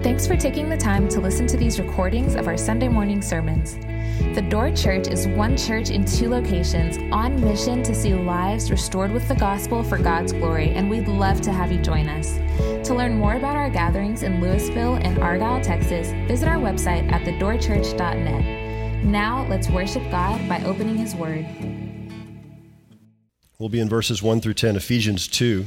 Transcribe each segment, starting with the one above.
Thanks for taking the time to listen to these recordings of our Sunday morning sermons. The Door Church is one church in two locations on mission to see lives restored with the gospel for God's glory, and we'd love to have you join us. To learn more about our gatherings in Lewisville and Argyle, Texas, visit our website at thedoorchurch.net. Now, let's worship God by opening His Word. We'll be in verses 1 through 10, Ephesians 2.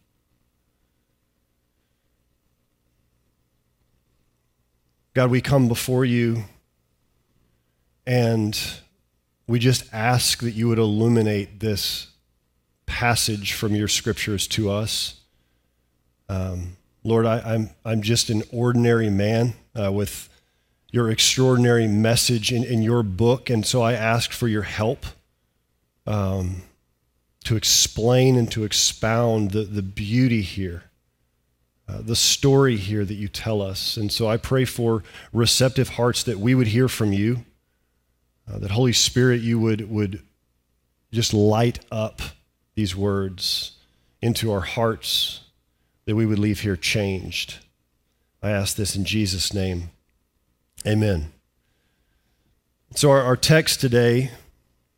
God, we come before you and we just ask that you would illuminate this passage from your scriptures to us. Um, Lord, I, am I'm, I'm just an ordinary man uh, with your extraordinary message in, in your book, and so I ask for your help um, to explain and to expound the, the beauty here. Uh, the story here that you tell us. And so I pray for receptive hearts that we would hear from you, uh, that Holy Spirit, you would, would just light up these words into our hearts, that we would leave here changed. I ask this in Jesus' name. Amen. So, our, our text today,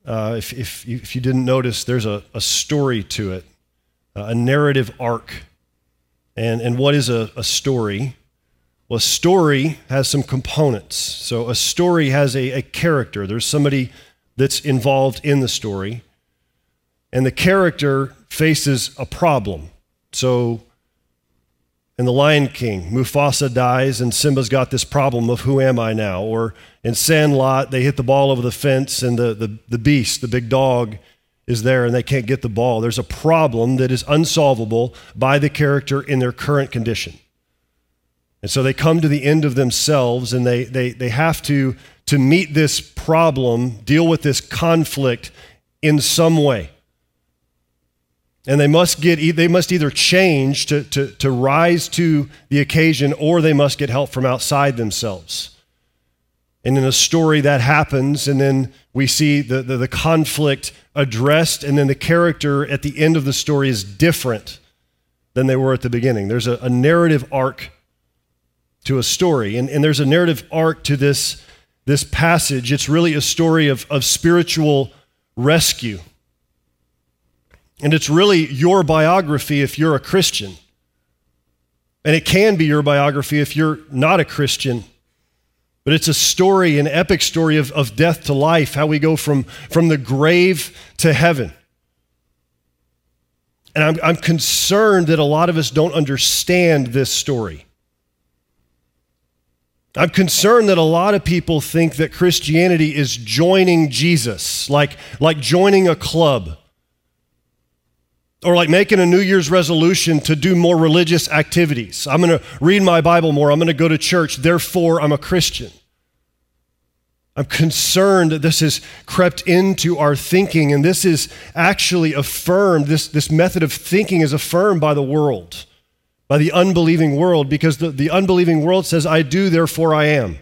uh, if, if, if you didn't notice, there's a, a story to it, uh, a narrative arc. And, and what is a, a story? Well, a story has some components. So a story has a, a character. There's somebody that's involved in the story, and the character faces a problem. So in The Lion King, Mufasa dies, and Simba's got this problem of who am I now? Or in Sandlot, they hit the ball over the fence, and the, the, the beast, the big dog, is there, and they can't get the ball. There's a problem that is unsolvable by the character in their current condition. And so they come to the end of themselves and they, they, they have to, to meet this problem, deal with this conflict in some way. And they must, get, they must either change to, to, to rise to the occasion or they must get help from outside themselves. And in a story that happens, and then we see the, the, the conflict addressed, and then the character at the end of the story is different than they were at the beginning. There's a, a narrative arc to a story. And, and there's a narrative arc to this, this passage. It's really a story of, of spiritual rescue. And it's really your biography if you're a Christian. And it can be your biography if you're not a Christian. But it's a story, an epic story of, of death to life, how we go from, from the grave to heaven. And I'm, I'm concerned that a lot of us don't understand this story. I'm concerned that a lot of people think that Christianity is joining Jesus, like, like joining a club, or like making a New Year's resolution to do more religious activities. I'm going to read my Bible more, I'm going to go to church, therefore, I'm a Christian. I'm concerned that this has crept into our thinking, and this is actually affirmed, this, this method of thinking is affirmed by the world by the unbelieving world because the, the unbelieving world says, I do, therefore I am.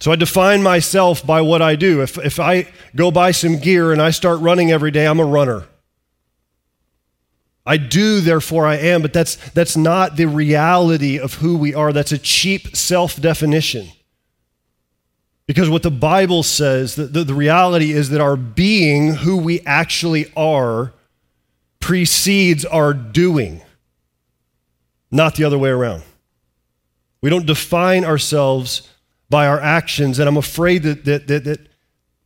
So I define myself by what I do. If, if I go buy some gear and I start running every day, I'm a runner. I do, therefore I am, but that's, that's not the reality of who we are. That's a cheap self definition. Because what the Bible says, the, the, the, reality is that our being, who we actually are, precedes our doing, not the other way around. We don't define ourselves by our actions, and I'm afraid that, that, that, that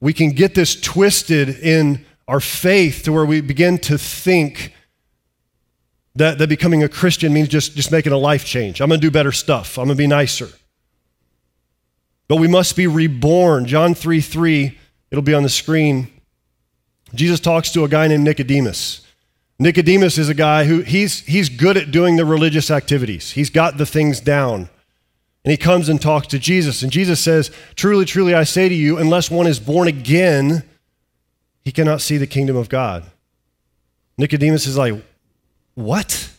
we can get this twisted in our faith to where we begin to think that, that becoming a Christian means just, just making a life change. I'm going to do better stuff, I'm going to be nicer. But we must be reborn. John 3 3, it'll be on the screen. Jesus talks to a guy named Nicodemus. Nicodemus is a guy who he's, he's good at doing the religious activities. He's got the things down. And he comes and talks to Jesus. And Jesus says, Truly, truly, I say to you, unless one is born again, he cannot see the kingdom of God. Nicodemus is like, What?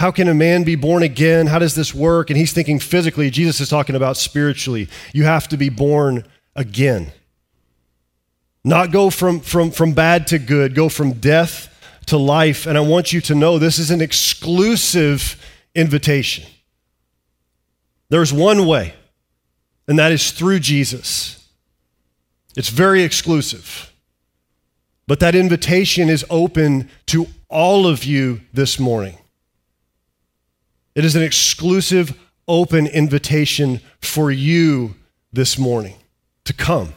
How can a man be born again? How does this work? And he's thinking physically. Jesus is talking about spiritually. You have to be born again. Not go from, from, from bad to good, go from death to life. And I want you to know this is an exclusive invitation. There's one way, and that is through Jesus. It's very exclusive. But that invitation is open to all of you this morning. It is an exclusive, open invitation for you this morning to come.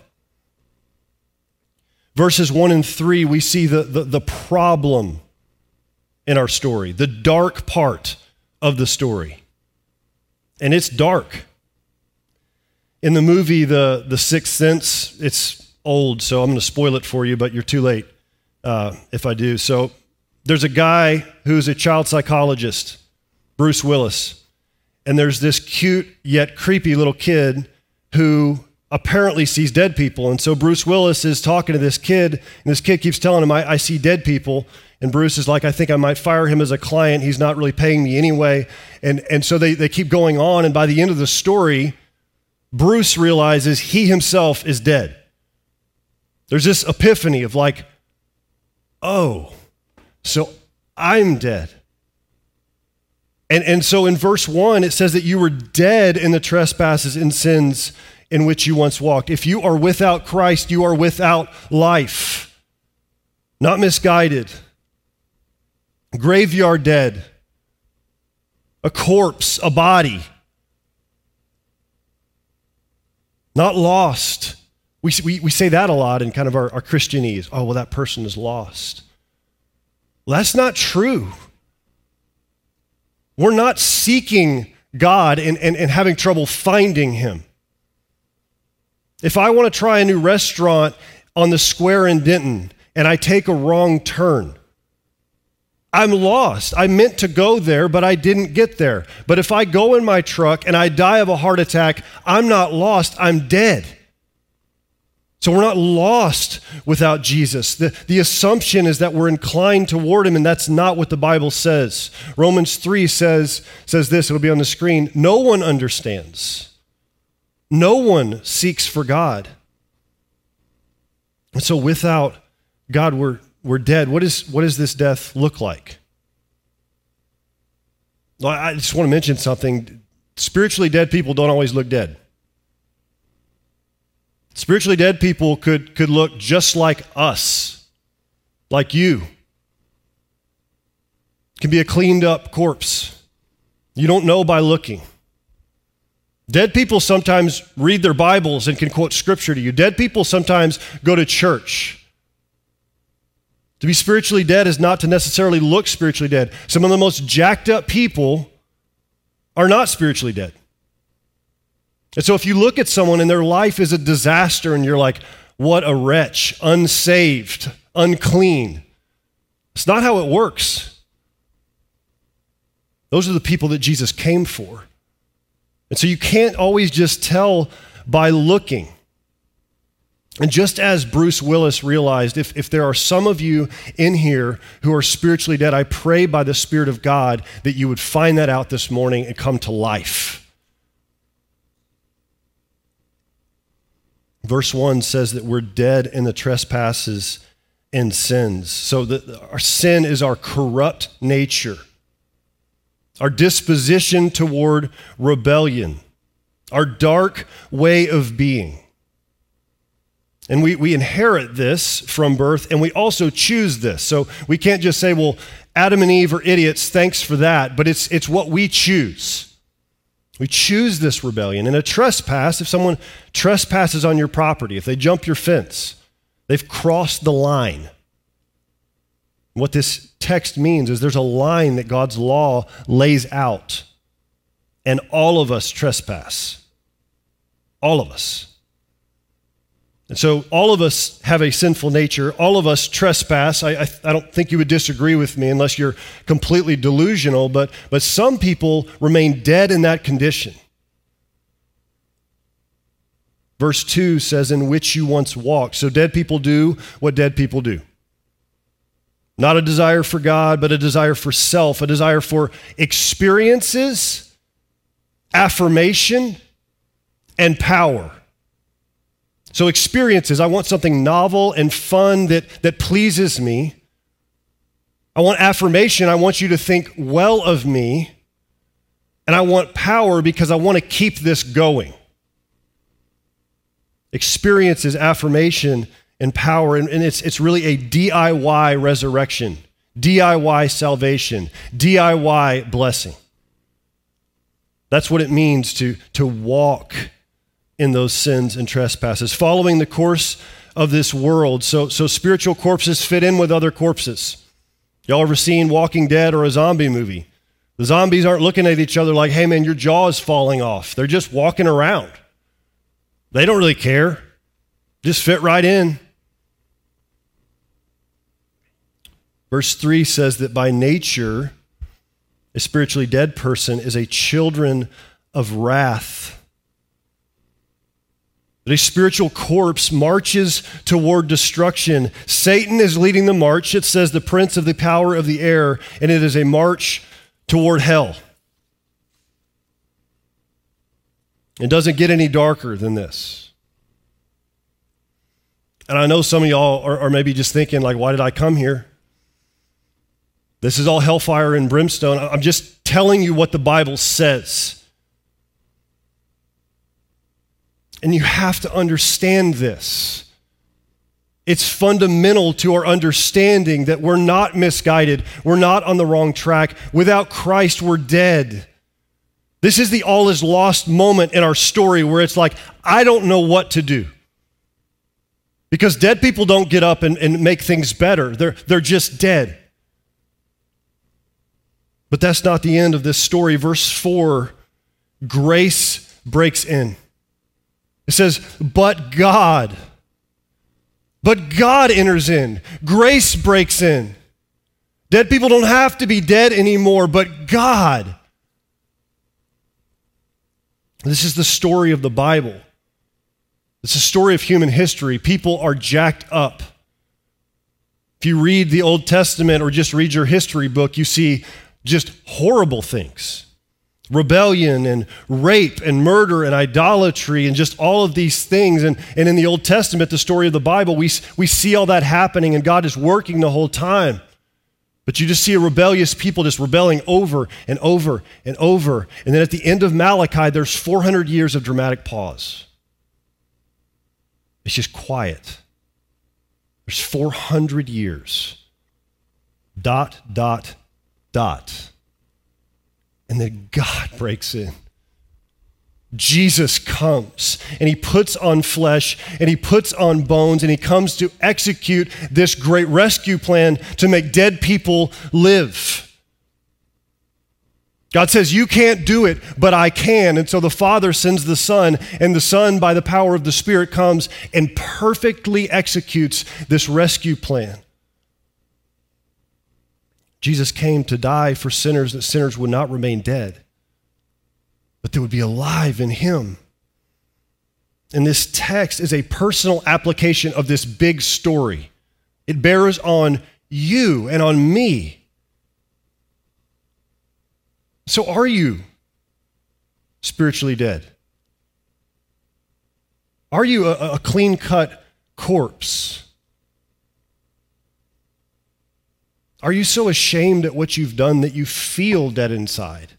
Verses 1 and 3, we see the, the, the problem in our story, the dark part of the story and it's dark. In the movie The, the Sixth Sense, it's old, so I'm going to spoil it for you, but you're too late uh, if I do. So there's a guy who's a child psychologist, Bruce Willis, and there's this cute yet creepy little kid who apparently sees dead people. And so Bruce Willis is talking to this kid, and this kid keeps telling him, I, I see dead people. And Bruce is like, I think I might fire him as a client. He's not really paying me anyway. And, and so they, they keep going on. And by the end of the story, Bruce realizes he himself is dead. There's this epiphany of like, oh, so I'm dead. And, and so in verse 1, it says that you were dead in the trespasses and sins in which you once walked. If you are without Christ, you are without life, not misguided graveyard dead, a corpse, a body. Not lost. We, we, we say that a lot in kind of our, our Christianese. Oh, well, that person is lost. Well, that's not true. We're not seeking God and, and, and having trouble finding Him. If I want to try a new restaurant on the square in Denton and I take a wrong turn, I'm lost. I meant to go there, but I didn't get there. But if I go in my truck and I die of a heart attack, I'm not lost, I'm dead. So we're not lost without Jesus. The, the assumption is that we're inclined toward him, and that's not what the Bible says. Romans 3 says, says this, it'll be on the screen no one understands, no one seeks for God. And so without God, we're, we're dead, what, is, what does this death look like? Well, I just want to mention something. Spiritually dead people don't always look dead. Spiritually dead people could, could look just like us, like you. Can be a cleaned up corpse. You don't know by looking. Dead people sometimes read their Bibles and can quote scripture to you. Dead people sometimes go to church. To be spiritually dead is not to necessarily look spiritually dead. Some of the most jacked up people are not spiritually dead. And so if you look at someone and their life is a disaster and you're like, what a wretch, unsaved, unclean, it's not how it works. Those are the people that Jesus came for. And so you can't always just tell by looking. And just as Bruce Willis realized, if, if there are some of you in here who are spiritually dead, I pray by the Spirit of God that you would find that out this morning and come to life. Verse 1 says that we're dead in the trespasses and sins. So that our sin is our corrupt nature, our disposition toward rebellion, our dark way of being. And we, we inherit this from birth, and we also choose this. So we can't just say, well, Adam and Eve are idiots, thanks for that, but it's, it's what we choose. We choose this rebellion. And a trespass, if someone trespasses on your property, if they jump your fence, they've crossed the line. What this text means is there's a line that God's law lays out, and all of us trespass. All of us. And so all of us have a sinful nature. All of us trespass. I, I, I, don't think you would disagree with me unless you're completely delusional, but, but some people remain dead in that condition. Verse 2 says, In which you once walked. So dead people do what dead people do. Not a desire for God, but a desire for self, a desire for experiences, affirmation, and power. So, experiences, I want something novel and fun that, that pleases me. I want affirmation. I want you to think well of me. And I want power because I want to keep this going. Experiences, affirmation, and power. And, and it's, it's really a DIY resurrection, DIY salvation, DIY blessing. That's what it means to, to walk in those sins and trespasses, following the course of this world. So, so spiritual corpses fit in with other corpses. Y'all ever seen Walking Dead or a zombie movie? The zombies aren't looking at each other like, hey man, your jaw is falling off. They're just walking around. They don't really care, just fit right in. Verse 3 says that by nature, a spiritually dead person is a children of wrath a spiritual corpse marches toward destruction. Satan is leading the march. It says the prince of the power of the air, and it is a march toward hell. It doesn't get any darker than this. And I know some of y'all are, are maybe just thinking, like, why did I come here? This is all hellfire and brimstone. I'm just telling you what the Bible says. And you have to understand this. It's fundamental to our understanding that we're not misguided. We're not on the wrong track. Without Christ, we're dead. This is the all is lost moment in our story where it's like, I don't know what to do. Because dead people don't get up and, and make things better, they're, they're just dead. But that's not the end of this story. Verse 4 grace breaks in. It says, but God. But God enters in. Grace breaks in. Dead people don't have to be dead anymore, but God. This is the story of the Bible. It's a story of human history. People are jacked up. If you read the Old Testament or just read your history book, you see just horrible things rebellion and rape and murder and idolatry and just all of these things. And, and in the Old Testament, the story of the Bible, we, we see all that happening and God is working the whole time. But you just see a rebellious people just rebelling over and over and over. And then at the end of Malachi, there's 400 years of dramatic pause. It's just quiet. There's 400 years. Dot, dot, dot. And then God breaks in. Jesus comes and he puts on flesh and he puts on bones and he comes to execute this great rescue plan to make dead people live. God says, You can't do it, but I can. And so the Father sends the Son, and the Son, by the power of the Spirit, comes and perfectly executes this rescue plan. Jesus came to die for sinners that sinners would not remain dead, but they would be alive in him. And this text is a personal application of this big story. It bears on you and on me. So, are you spiritually dead? Are you a, a clean cut corpse? Are you so ashamed at what you've done that you feel dead inside?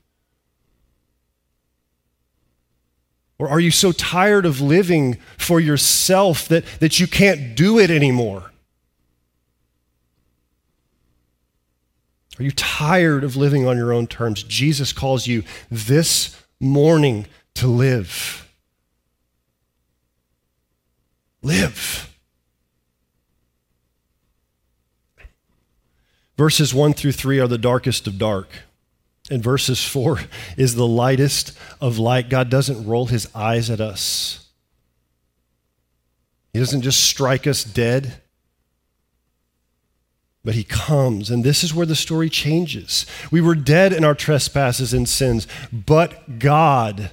Or are you so tired of living for yourself that, that you can't do it anymore? Are you tired of living on your own terms? Jesus calls you this morning to live. Live. Verses 1 through 3 are the darkest of dark. And verses 4 is the lightest of light. God doesn't roll his eyes at us, He doesn't just strike us dead. But he comes, and this is where the story changes. We were dead in our trespasses and sins, but God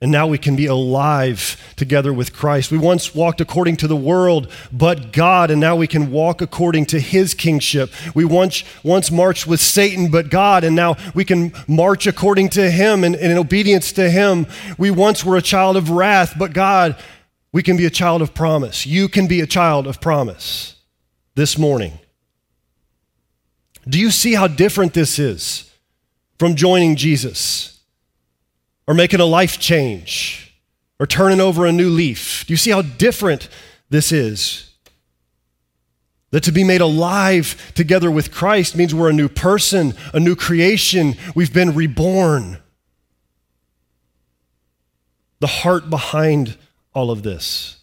and now we can be alive together with Christ. We once walked according to the world, but God, and now we can walk according to his kingship. We once, once marched with Satan, but God, and now we can march according to him and, and in obedience to him. We once were a child of wrath, but God, we can be a child of promise. You can be a child of promise this morning. Do you see how different this is from joining Jesus? Or making a life change or turning over a new leaf. Do you see how different this is? That to be made alive together with Christ means we're a new person, a new creation. We've been reborn. The heart behind all of this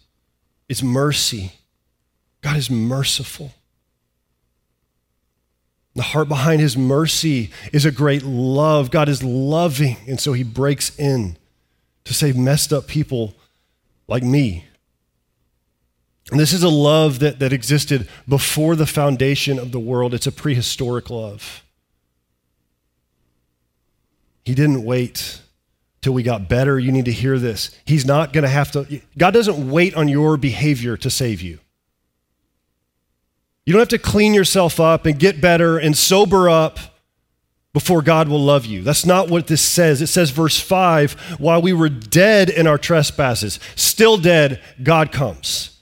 is mercy. God is merciful. The heart behind his mercy is a great love. God is loving, and so he breaks in to save messed up people like me. And this is a love that, that existed before the foundation of the world. It's a prehistoric love. He didn't wait till we got better. You need to hear this. He's not going to have to, God doesn't wait on your behavior to save you. You don't have to clean yourself up and get better and sober up before God will love you. That's not what this says. It says, verse 5 while we were dead in our trespasses, still dead, God comes.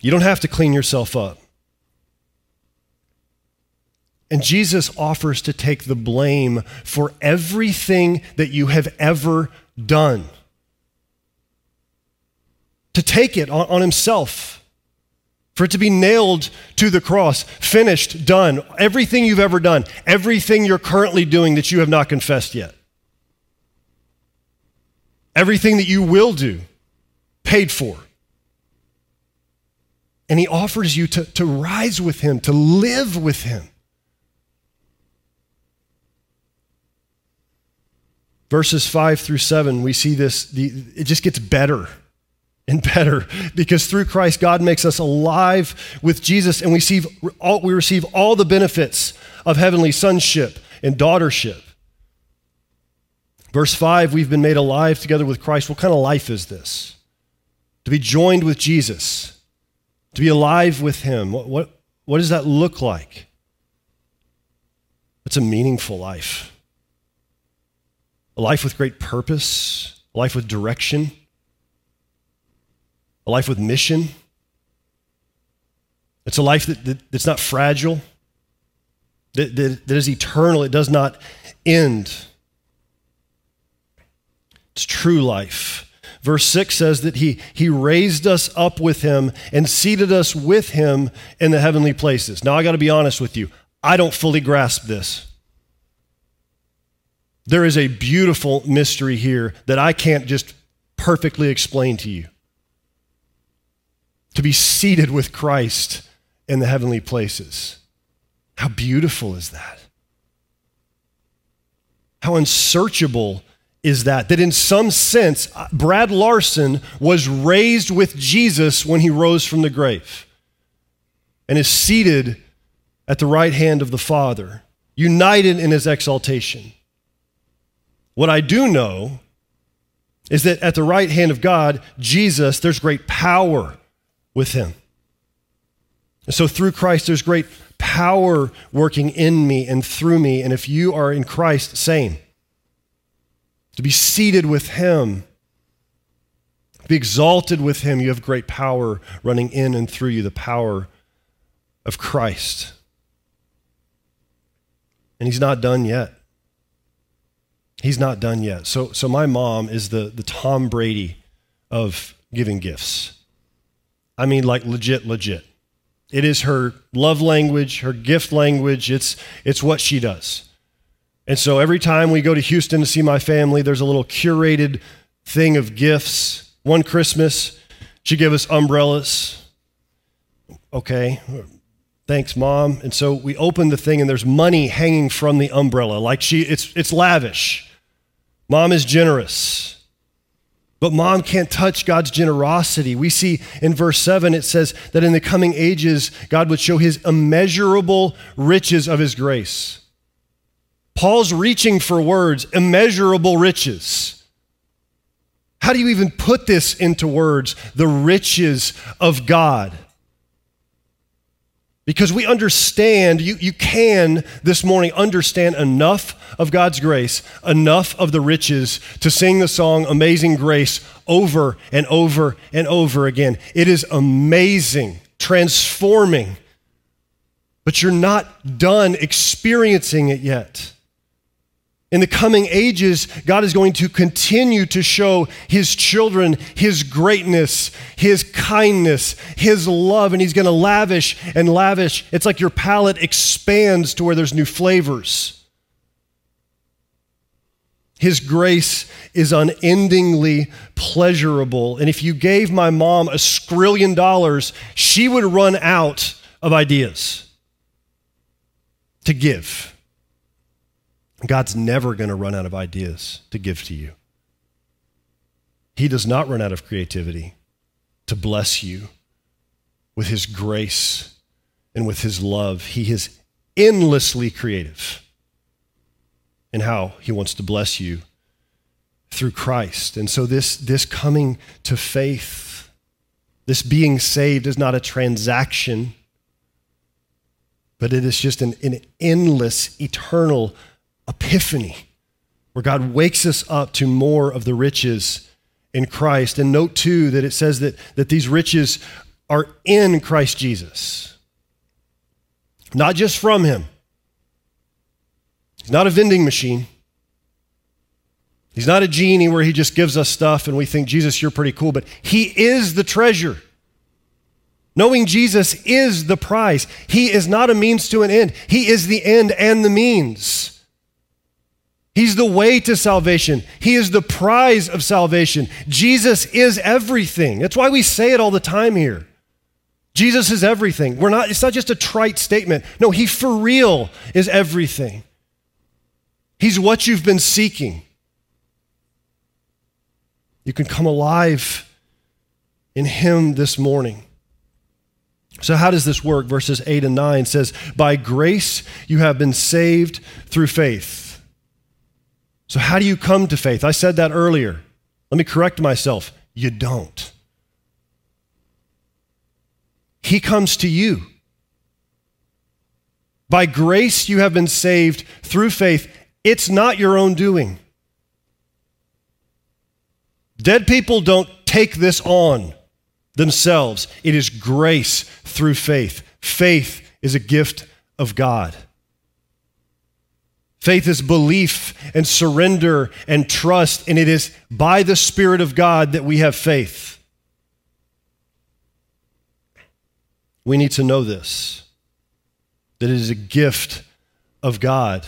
You don't have to clean yourself up. And Jesus offers to take the blame for everything that you have ever done, to take it on, on himself for it to be nailed to the cross, finished, done, everything you've ever done, everything you're currently doing that you have not confessed yet, everything that you will do, paid for. And he offers you to, to rise with him, to live with him. Verses 5 through 7, we see this, the, it just gets better and better because through Christ, God makes us alive with Jesus and we receive all, we receive all the benefits of heavenly sonship and daughtership. Verse 5 we've been made alive together with Christ. What kind of life is this? To be joined with Jesus, to be alive with Him. What, what, what does that look like? It's a meaningful life, a life with great purpose, a life with direction a life with mission. It's a life that, that, that's not fragile, that, that, that is eternal, it does not end. It's true life. Verse 6 says that he, he raised us up with him and seated us with him in the heavenly places. Now, I got to be honest with you, I don't fully grasp this. There is a beautiful mystery here that I can't just perfectly explain to you to be seated with Christ in the heavenly places. How beautiful is that? How unsearchable is that? That in some sense, uh, Brad Larson was raised with Jesus when he rose from the grave and is seated at the right hand of the Father, united in his exaltation. What I do know is that at the right hand of God, Jesus, there's great power with him. And so through Christ, there's great power working in me and through me. And if you are in Christ, same. To be seated with him Be exalted with him. You have great power running in and through you, the power of Christ. And he's not done yet. He's not done yet. So, so my mom is the, the Tom Brady of giving gifts. I mean, like legit, legit. It is her love language, her gift language. It's, it's what she does. And so every time we go to Houston to see my family, there's a little curated thing of gifts. One Christmas, she gave us umbrellas. Okay, thanks, mom. And so we open the thing, and there's money hanging from the umbrella. Like she, it's, it's lavish. Mom is generous. But mom can't touch God's generosity. We see in verse 7, it says that in the coming ages, God would show his immeasurable riches of his grace. Paul's reaching for words, immeasurable riches. How do you even put this into words? The riches of God. Because we understand, you, you can this morning understand enough of God's grace, enough of the riches to sing the song Amazing Grace over and over and over again. It is amazing, transforming, but you're not done experiencing it yet. In the coming ages, God is going to continue to show his children his greatness, his kindness, his love, and he's going to lavish and lavish. It's like your palate expands to where there's new flavors. His grace is unendingly pleasurable. And if you gave my mom a skrillion dollars, she would run out of ideas to give. God's never going to run out of ideas to give to you. He does not run out of creativity to bless you with His grace and with His love. He is endlessly creative in how He wants to bless you through Christ. And so, this, this coming to faith, this being saved, is not a transaction, but it is just an, an endless, eternal epiphany, where God wakes us up to more of the riches in Christ. And note too that it says that, that these riches are in Christ Jesus, not just from Him. He's not a vending machine. He's not a genie where he just gives us stuff and we think, Jesus, you're pretty cool, but he is the treasure. Knowing Jesus is the prize. He is not a means to an end, he is the end and the means. He's the way to salvation. He is the prize of salvation. Jesus is everything. That's why we say it all the time here. Jesus is everything. We're not, it's not just a trite statement. No, he for real is everything. He's what you've been seeking. You can come alive in him this morning. So, how does this work? Verses 8 and 9 says, By grace you have been saved through faith. So, how do you come to faith? I said that earlier. Let me correct myself. You don't. He comes to you. By grace, you have been saved through faith. It's not your own doing. Dead people don't take this on themselves, it is grace through faith. Faith is a gift of God. Faith is belief and surrender and trust, and it is by the Spirit of God that we have faith. We need to know this that it is a gift of God.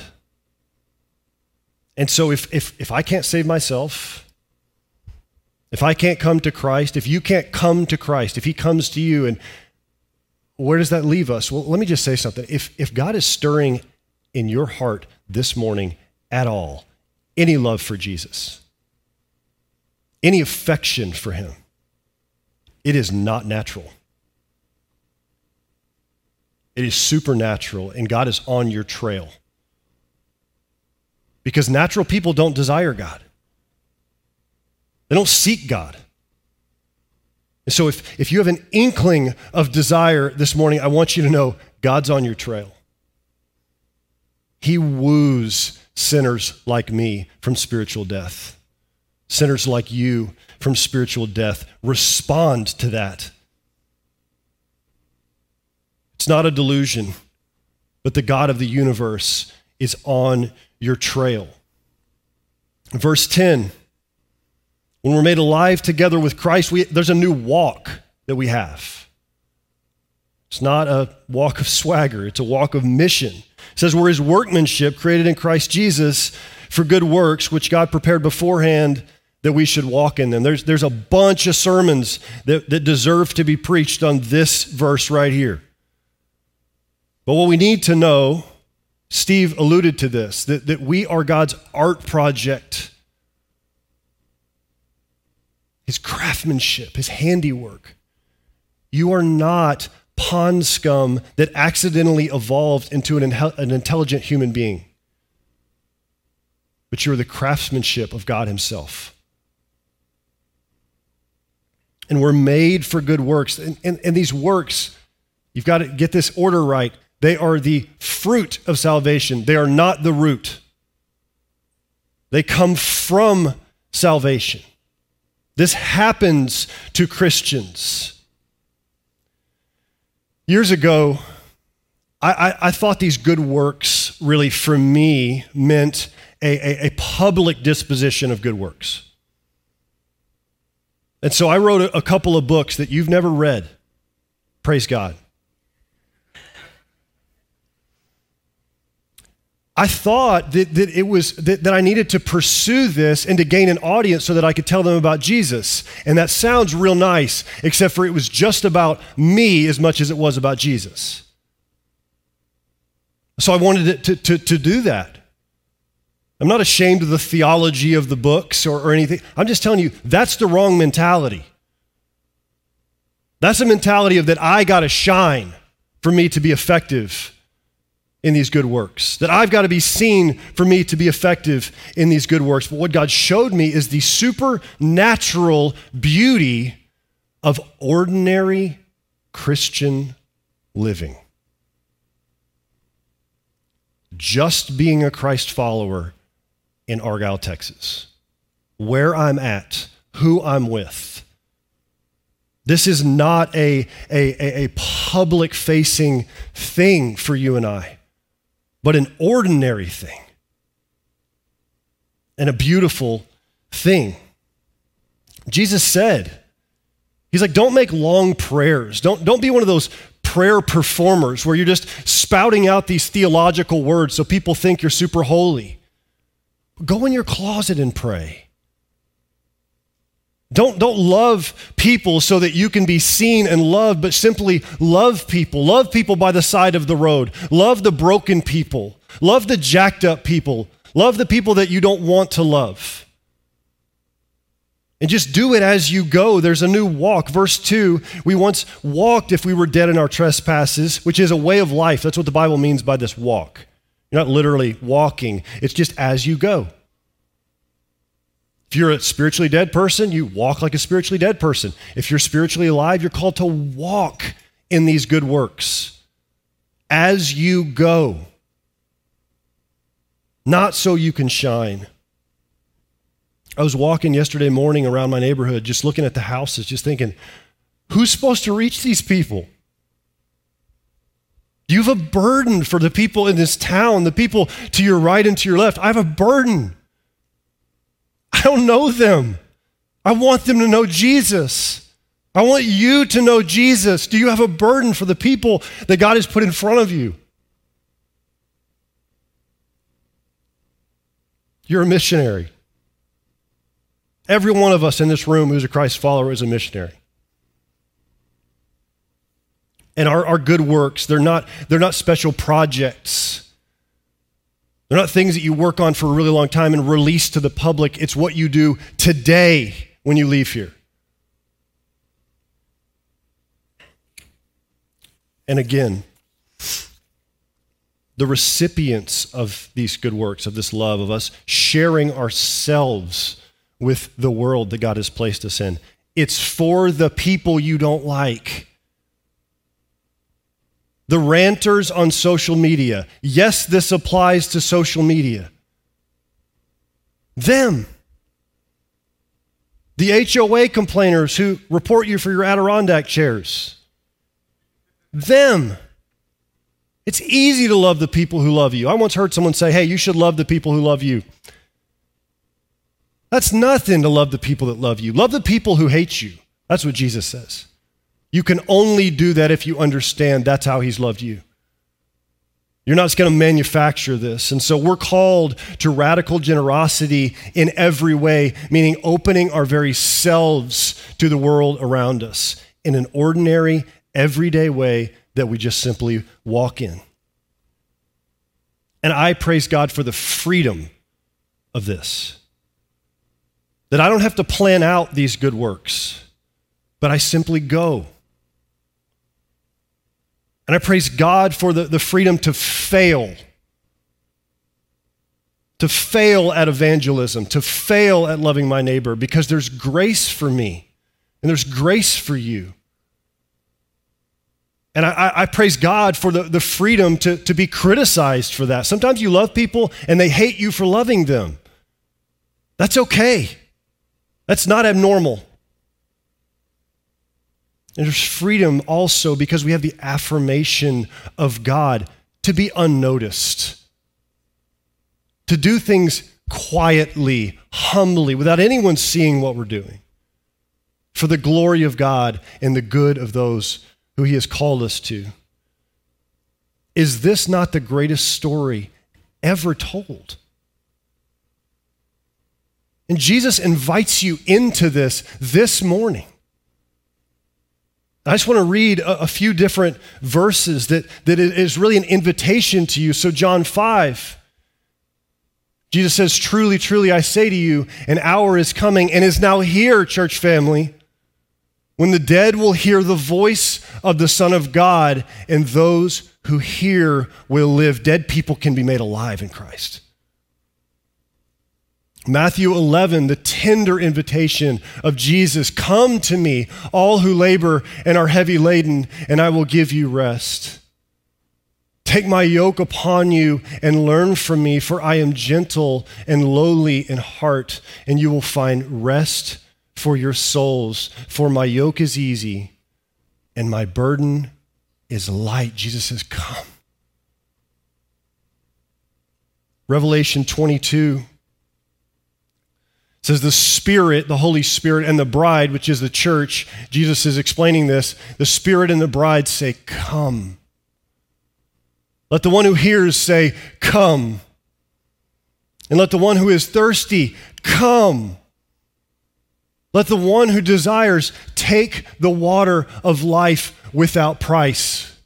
And so, if, if, if I can't save myself, if I can't come to Christ, if you can't come to Christ, if He comes to you, and where does that leave us? Well, let me just say something. If, if God is stirring in your heart this morning at all any love for Jesus, any affection for him, it is not natural. It is supernatural, and God is on your trail. Because natural people don't desire God, they don't seek God. And so, if, if you have an inkling of desire this morning, I want you to know God's on your trail. He woos sinners like me from spiritual death, sinners like you from spiritual death. Respond to that. It's not a delusion, but the God of the universe is on your trail. Verse 10 When we're made alive together with Christ, we, there's a new walk that we have. It's not a walk of swagger, it's a walk of mission. It says we're his workmanship created in Christ Jesus for good works, which God prepared beforehand that we should walk in them. There's, there's a bunch of sermons that, that deserve to be preached on this verse right here. But what we need to know, Steve alluded to this, that, that we are God's art project, his craftsmanship, his handiwork. You are not pond scum that accidentally evolved into an, an intelligent human being, but you're the craftsmanship of God Himself. And we're made for good works. And, and, and these works, you've got to get this order right. They are the fruit of salvation, they are not the root. They come from salvation. This happens to Christians. Years ago, I, I, I, thought these good works really, for me, meant a, a, a public disposition of good works. And so I wrote a, a couple of books that you've never read. Praise God. I thought that, that it was that, that I needed to pursue this and to gain an audience so that I could tell them about Jesus. And that sounds real nice, except for it was just about me as much as it was about Jesus. So I wanted to, to, to do that. I'm not ashamed of the theology of the books or, or anything. I'm just telling you, that's the wrong mentality. That's a mentality of that I got to shine for me to be effective in these good works, that I've got to be seen for me to be effective in these good works. But what God showed me is the supernatural beauty of ordinary Christian living. Just being a Christ follower in Argyle, Texas, where I'm at, who I'm with. This is not a, a, a public facing thing for you and I but an ordinary thing and a beautiful thing. Jesus said, He's like, don't make long prayers. Don't, don't be one of those prayer performers where you're just spouting out these theological words so people think you're super holy. Go in your closet and pray. Don't, don't love people so that you can be seen and loved, but simply love people. Love people by the side of the road. Love the broken people. Love the jacked up people. Love the people that you don't want to love. And just do it as you go. There's a new walk. Verse 2 We once walked if we were dead in our trespasses, which is a way of life. That's what the Bible means by this walk. You're not literally walking, it's just as you go. If you're a spiritually dead person, you walk like a spiritually dead person. If you're spiritually alive, you're called to walk in these good works as you go, not so you can shine. I was walking yesterday morning around my neighborhood, just looking at the houses, just thinking, who's supposed to reach these people? You have a burden for the people in this town, the people to your right and to your left. I have a burden. I don't know them. I want them to know Jesus. I want you to know Jesus. Do you have a burden for the people that God has put in front of you? You're a missionary. Every one of us in this room who's a Christ follower is a missionary. And our, our good works, they're not, they're not special projects. They're not things that you work on for a really long time and release to the public. It's what you do today when you leave here. And again, the recipients of these good works, of this love, of us sharing ourselves with the world that God has placed us in, it's for the people you don't like. The ranters on social media. Yes, this applies to social media. Them. The HOA complainers who report you for your Adirondack chairs. Them. It's easy to love the people who love you. I once heard someone say, hey, you should love the people who love you. That's nothing to love the people that love you. Love the people who hate you. That's what Jesus says. You can only do that if you understand that's how he's loved you. You're not just going to manufacture this. And so we're called to radical generosity in every way, meaning opening our very selves to the world around us in an ordinary, everyday way that we just simply walk in. And I praise God for the freedom of this. That I don't have to plan out these good works, but I simply go. And I praise God for the, the freedom to fail. To fail at evangelism, to fail at loving my neighbor, because there's grace for me and there's grace for you. And I, I, praise God for the, the freedom to, to be criticized for that. Sometimes you love people and they hate you for loving them. That's okay. That's not abnormal. And there's freedom also because we have the affirmation of God to be unnoticed, to do things quietly, humbly, without anyone seeing what we're doing, for the glory of God and the good of those who He has called us to. Is this not the greatest story ever told? And Jesus invites you into this this morning. I just want to read a, a, few different verses that, that is really an invitation to you. So, John 5, Jesus says, Truly, truly, I say to you, an hour is coming and is now here, church family, when the dead will hear the voice of the Son of God, and those who hear will live. Dead people can be made alive in Christ. Matthew 11, the tender invitation of Jesus Come to me, all who labor and are heavy laden, and I will give you rest. Take my yoke upon you and learn from me, for I am gentle and lowly in heart, and you will find rest for your souls. For my yoke is easy and my burden is light. Jesus says, Come. Revelation 22 says the Spirit, the Holy Spirit, and the bride, which is the church, Jesus is explaining this. The Spirit and the bride say, Come. Let the one who hears say, Come. And let the one who is thirsty come. Let the one who desires take the water of life without price.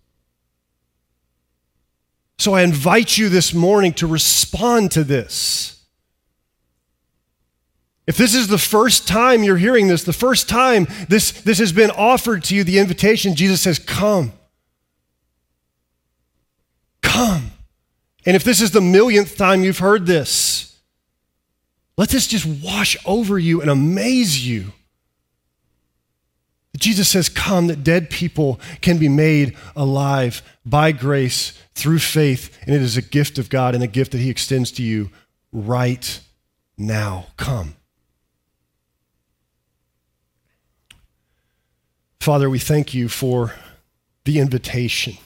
So I invite you this morning to respond to this. If this is the first time you're hearing this, the first time this, this has been offered to you, the invitation, Jesus says, Come. Come. And if this is the millionth time you've heard this, let this just wash over you and amaze you. Jesus says, Come, that dead people can be made alive by grace through faith, and it is a gift of God and a gift that He extends to you right now. Come. Father, we thank you for the invitation.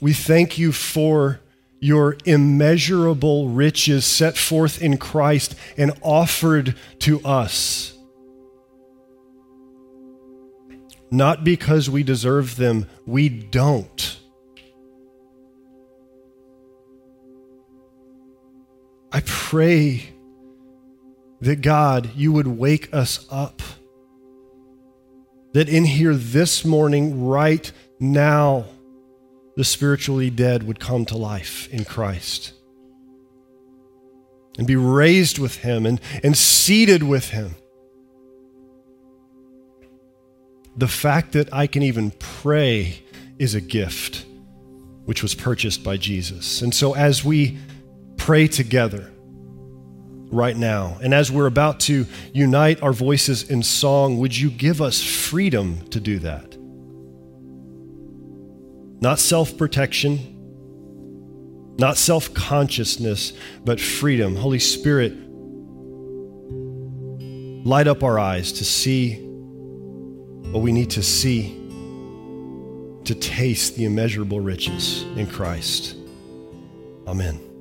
We thank you for your immeasurable riches set forth in Christ and offered to us. Not because we deserve them, we don't. I pray that God, you would wake us up. That in here this morning, right now, the spiritually dead would come to life in Christ and be raised with Him and, and seated with Him. The fact that I can even pray is a gift which was purchased by Jesus. And so as we pray together, right now. And as we're about to unite our voices in song, would you give us freedom to do that? Not self protection, not self consciousness, but freedom. Holy Spirit, Light up our eyes to see what we need to see to taste the immeasurable riches in Christ. Amen.